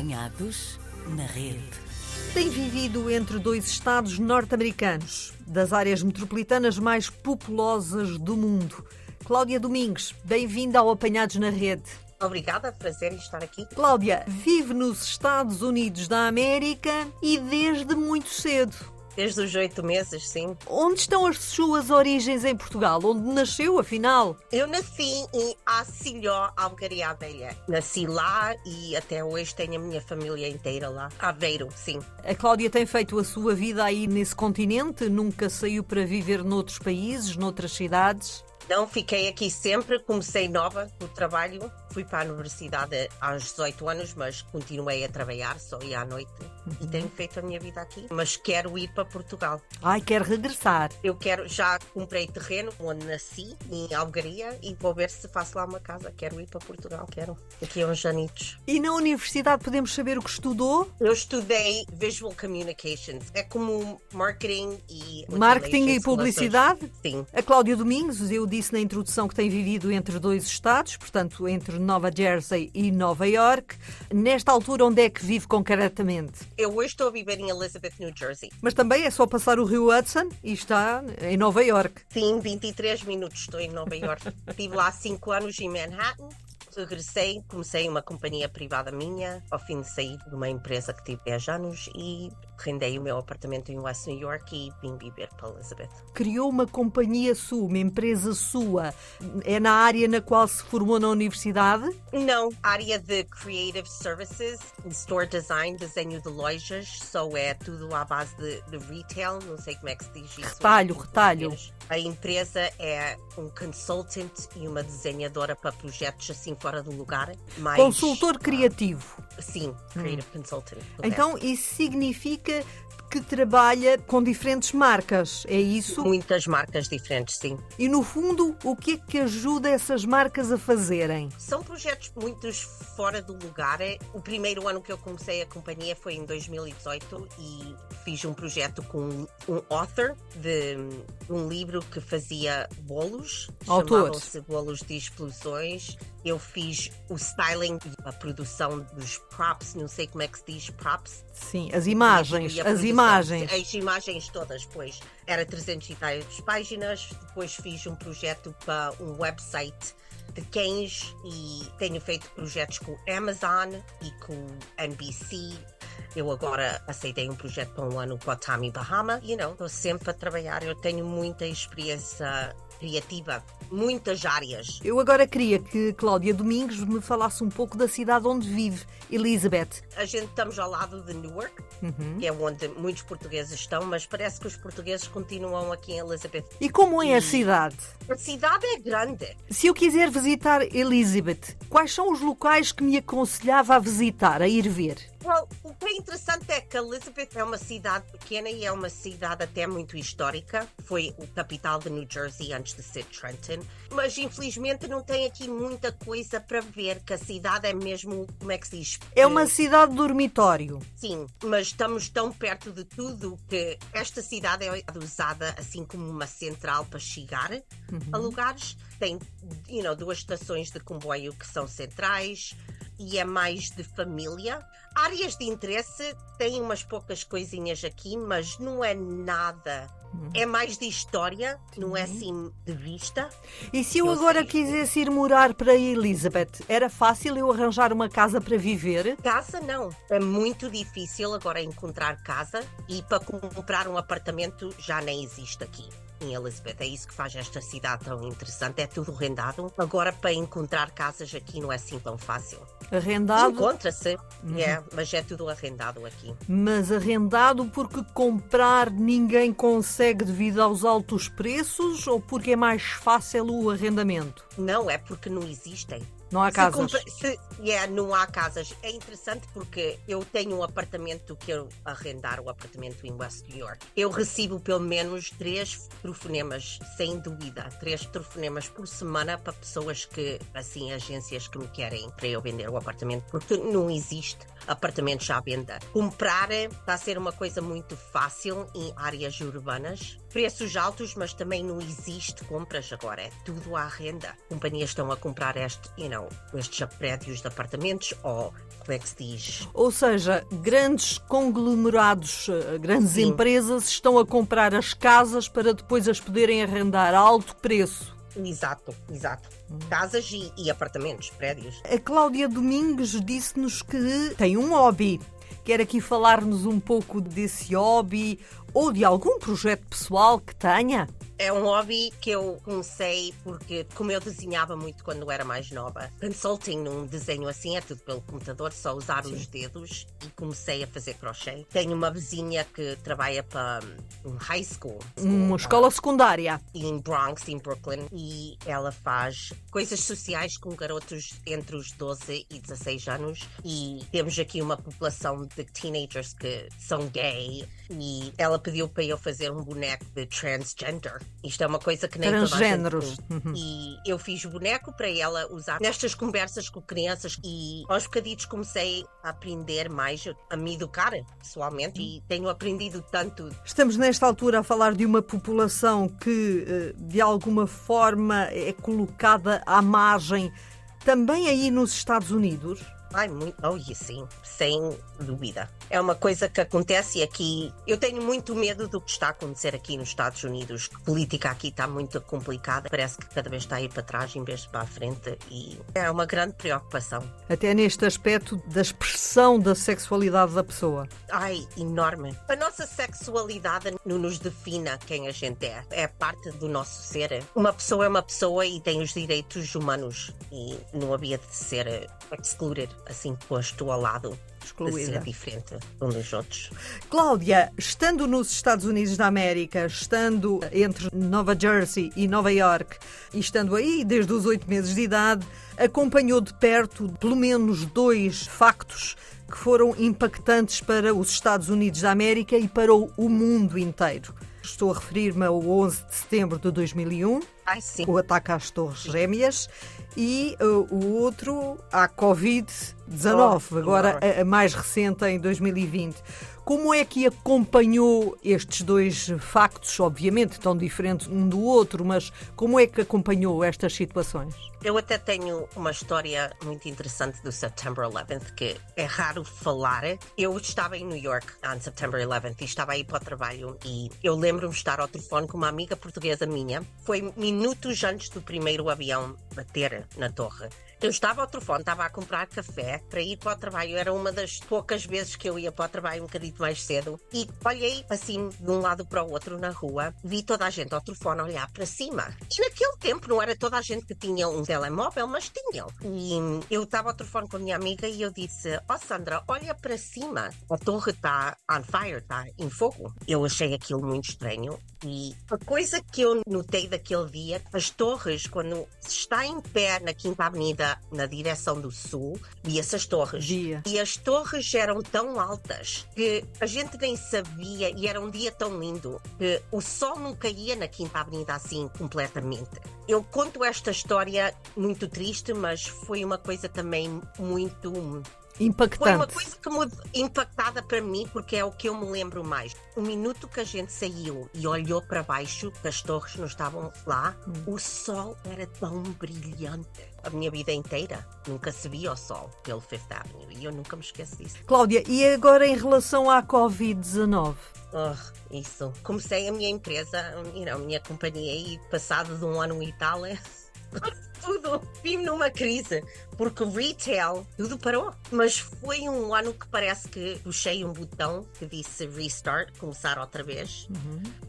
Apanhados na rede. Tem vivido entre dois estados norte-americanos, das áreas metropolitanas mais populosas do mundo. Cláudia Domingues, bem-vinda ao Apanhados na Rede. Obrigada, prazer em estar aqui. Cláudia, vive nos Estados Unidos da América e desde muito cedo. Desde os oito meses, sim. Onde estão as suas origens em Portugal? Onde nasceu, afinal? Eu nasci em Acilhó, Algaria Velha. Nasci lá e até hoje tenho a minha família inteira lá. Aveiro, sim. A Cláudia tem feito a sua vida aí nesse continente? Nunca saiu para viver noutros países, noutras cidades? Não, fiquei aqui sempre, comecei nova no trabalho, fui para a universidade aos 18 anos, mas continuei a trabalhar, só ia à noite e tenho feito a minha vida aqui. Mas quero ir para Portugal. Ai, quer regressar. Eu quero, já comprei terreno onde nasci, em Algaria, e vou ver se faço lá uma casa. Quero ir para Portugal, quero. Daqui a uns anitos. E na universidade podemos saber o que estudou? Eu estudei Visual Communications. É como marketing e. Marketing e publicidade? Sim. A Cláudia Domingos, eu disse na introdução que tem vivido entre dois estados, portanto, entre Nova Jersey e Nova York. Nesta altura, onde é que vive concretamente? Eu hoje estou a viver em Elizabeth, New Jersey. Mas também é só passar o rio Hudson e está em Nova York. Sim, 23 minutos estou em Nova York. Estive lá 5 anos em Manhattan. Regressei, comecei uma companhia privada minha, ao fim de sair de uma empresa que tive 10 anos e rendei o meu apartamento em West New York e vim viver para Elizabeth. Criou uma companhia sua, uma empresa sua. É na área na qual se formou na universidade? Não, área de Creative Services, Store Design, desenho de lojas, só é tudo à base de, de retail, não sei como é que se diz isso. Retalho, retalho. A empresa é um consultant e uma desenhadora para projetos assim fora do lugar. Mais, Consultor criativo. Sim, Creative Consultant. correto. Então, isso significa que trabalha com diferentes marcas, é isso? Muitas marcas diferentes, sim. E no fundo, o que é que ajuda essas marcas a fazerem? São projetos muito fora do lugar. É, O primeiro ano que eu comecei a companhia foi em 2018 e fiz um projeto com um author de um livro que fazia bolos. Autor. Chamavam-se bolos de explosões. Eu fiz o styling e a produção dos props, não sei como é que se diz props. Sim, as imagens, as produção. imagens. As imagens todas, pois. Era 300 e tais páginas. Depois fiz um projeto para um website de cães e tenho feito projetos com Amazon e com NBC. Eu agora aceitei um projeto para um ano com a Tommy Bahama. You know, estou sempre a trabalhar. Eu tenho muita experiência criativa, muitas áreas. Eu agora queria que Cláudia Domingos me falasse um pouco da cidade onde vive, Elizabeth. A gente estamos ao lado de Newark, que é onde muitos portugueses estão, mas parece que os portugueses continuam aqui em Elizabeth. E como é a cidade? A cidade é grande. Se eu quiser visitar Elizabeth, quais são os locais que me aconselhava a visitar, a ir ver? O que é interessante é que Elizabeth é uma cidade pequena e é uma cidade até muito histórica. Foi o capital de New Jersey antes de ser Trenton. Mas infelizmente não tem aqui muita coisa para ver, que a cidade é mesmo, como é que se diz? É uma cidade dormitório. Sim, mas estamos tão perto de tudo que esta cidade é usada assim como uma central para chegar a lugares. Tem you know, duas estações de comboio que são centrais e é mais de família. Áreas de interesse tem umas poucas coisinhas aqui, mas não é nada. É mais de história, não é assim de vista. E se eu Eu agora sei. quisesse ir morar para Elizabeth, era fácil eu arranjar uma casa para viver? Casa não. É muito difícil agora encontrar casa e para comprar um apartamento já nem existe aqui. Em Elizabeth, é isso que faz esta cidade tão interessante. É tudo rendado. Agora, para encontrar casas aqui não é assim tão fácil. Arrendado, Encontra-se, é, mas é tudo arrendado aqui. mas arrendado porque comprar ninguém consegue devido aos altos preços ou porque é mais fácil o arrendamento? Não é porque não existem. Não há Se casas. compra- se- yeah, não há casas. É interessante porque eu tenho um apartamento que eu arrendar, o apartamento em West New York. Eu recebo pelo menos três telefonemas, sem dúvida, três telefonemas por semana para pessoas que, assim, agências que me querem para eu vender o apartamento, porque não existe. apartamentos à venda. Comprar está a ser uma coisa muito fácil em áreas urbanas. Preços altos, mas também não existe compras agora. É tudo à renda. Companhias estão a comprar este, you know, estes prédios de apartamentos ou como é que se diz? Ou seja, grandes conglomerados, eh, grandes Sim. empresas estão a comprar as casas para depois as poderem arrendar a alto preço. Exato, exato. Casas e, e apartamentos, prédios. A Cláudia Domingues disse-nos que tem um hobby. Quer aqui falar-nos um pouco desse hobby ou de algum projeto pessoal que tenha? É um hobby que eu comecei porque, como eu desenhava muito quando era mais nova, consulting num desenho assim é tudo pelo computador, só usar os dedos e comecei a fazer crochê. Tenho uma vizinha que trabalha para um high school. Uma escola secundária. em Bronx, em Brooklyn, e ela faz coisas sociais com garotos entre os 12 e 16 anos. E temos aqui uma população de teenagers que são gay, e ela pediu para eu fazer um boneco de transgender. Isto é uma coisa que nem toda Transgêneros. tem. E eu fiz o boneco para ela usar nestas conversas com crianças e aos bocaditos comecei a aprender mais, a me educar pessoalmente e tenho aprendido tanto Estamos nesta altura a falar de uma população que, eh, de alguma forma, é colocada à margem também aí nos Estados Unidos. Ai, muito. Oh, e sim, sem dúvida. É uma coisa que acontece aqui. Eu tenho muito medo do que está a acontecer aqui nos Estados Unidos. A política aqui está muito complicada. Parece que cada vez está a ir para trás em vez de para a frente. E é uma grande preocupação. Até neste aspecto da expressão da sexualidade da pessoa. Ai, enorme. A nossa sexualidade não nos define quem a gente é. É parte do nosso ser. Uma pessoa é uma pessoa e tem os direitos humanos. E não havia de ser excluded, assim posto ao lado. Excluída. ser diferente um dos outros. Cláudia, estando nos Estados Unidos da América, estando entre Nova Jersey e Nova York e estando aí desde os oito meses de idade, acompanhou de perto pelo menos dois factos que foram impactantes para os Estados Unidos da América e para o o mundo inteiro. Estou a referir-me ao 11 de setembro de 2001, Ai, o ataque às Torres Gêmeas, e uh, o outro à Covid-19, Oh, agora a, a mais recente em 2020. Como é que acompanhou estes dois factos, obviamente tão diferentes um do outro, mas como é que acompanhou estas situações? Eu até tenho uma história muito interessante do September 11th que é raro falar. Eu estava em New York on September 11th e estava aí para o trabalho e eu lembro-me de estar ao telefone com uma amiga portuguesa minha. Foi minutos antes do primeiro avião bater na torre. Eu estava ao telefone, estava a comprar café para ir para o trabalho. Era uma das poucas vezes que eu ia para o trabalho um bocadinho mais cedo. E olhei assim de um lado para o outro na rua, vi toda a gente ao telefone olhar para cima. E naquele tempo não era toda a gente que tinha um telemóvel, mas tinham. E eu estava ao telefone com a minha amiga e eu disse: Ó Sandra, olha para cima, a torre está on fire, está em fogo. Eu achei aquilo muito estranho. E a coisa que eu notei daquele dia, as torres, quando está em pé na Quinta Avenida, na direção do sul, vi essas torres. Via. E as torres eram tão altas que a gente nem sabia, e era um dia tão lindo, que o sol não caía na Quinta Avenida assim completamente. Eu conto esta história muito triste, mas foi uma coisa também muito foi uma Impactante. coisa que me impactada para mim, porque é o que eu me lembro mais. O minuto que a gente saiu e olhou para baixo, que as torres não estavam lá, o sol era tão brilhante. A minha vida inteira nunca se via o sol pelo Fifth Avenue e eu nunca me esqueço disso. Cláudia, e agora em relação à Covid-19? Oh, isso. Comecei a minha empresa, you know, a minha companhia e passado de um ano e tal, tudo vim numa crise, porque o retail, tudo parou. Mas foi um ano que parece que puxei um botão que disse restart, começar outra vez.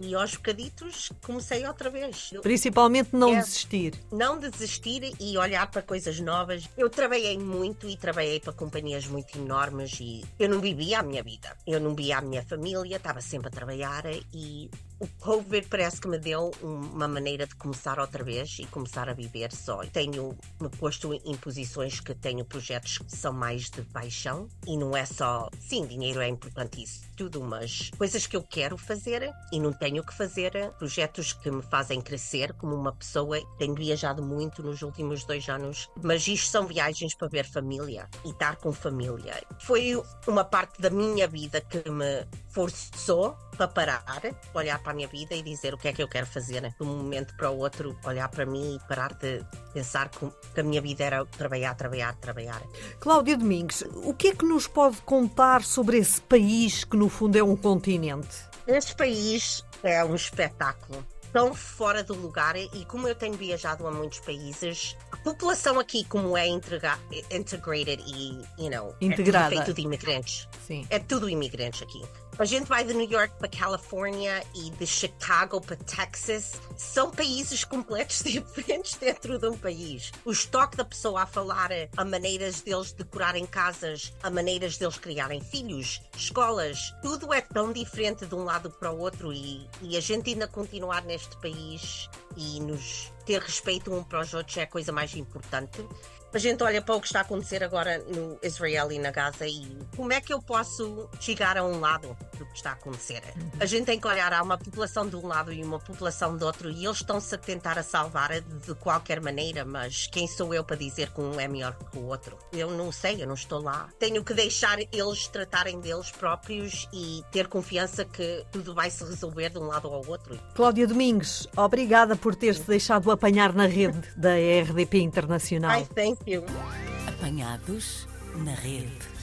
E aos bocaditos comecei outra vez. Principalmente não É. desistir. Não desistir e olhar para coisas novas. Eu trabalhei muito e trabalhei para companhias muito enormes e eu não vivia a minha vida. Eu não via a minha família, estava sempre a trabalhar e o Covid parece que me deu uma maneira de começar outra vez e começar a viver só. Tenho me posto em posições que tenho projetos que são mais de paixão e não é só, sim, dinheiro é importante isso, tudo, mas coisas que eu quero fazer e não tenho que fazer, projetos que me fazem crescer como uma pessoa. Tenho viajado muito nos últimos dois anos, mas isto são viagens para ver família e estar com família. Foi uma parte da minha vida que me forçou para parar, olhar para a minha vida e dizer o que é que eu quero fazer. De um momento para o outro, olhar para mim e parar de pensar que a minha vida era trabalhar, trabalhar, trabalhar. Cláudia Domingues, o que é que nos pode contar sobre esse país que no fundo é um continente? Este país é um espetáculo tão fora do lugar e como eu tenho viajado a muitos países, a população aqui como é integrated e, you know, Integrada. é feito de imigrantes. Sim. É tudo imigrantes aqui. A gente vai de New York para Califórnia e de Chicago para Texas. São países completos diferentes dentro de um país. O estoque da pessoa a falar, a maneiras deles decorarem casas, a maneiras deles criarem filhos, escolas, tudo é tão diferente de um lado para o outro e, e a gente ainda continuar neste país e nos ter respeito um para os outros é a coisa mais importante a gente olha para o que está a acontecer agora no Israel e na Gaza e como é que eu posso chegar a um lado do que está a acontecer? A gente tem que olhar, há uma população de um lado e uma população do outro e eles estão-se a tentar a salvar de qualquer maneira, mas quem sou eu para dizer que um é melhor que o outro? Eu não sei, eu não estou lá. Tenho que deixar eles tratarem deles próprios e ter confiança que tudo vai se resolver de um lado ao outro. Cláudia Domingues, obrigada por ter-se deixado apanhar na rede da RDP Internacional. Ai, thank you. Apanhados na rede.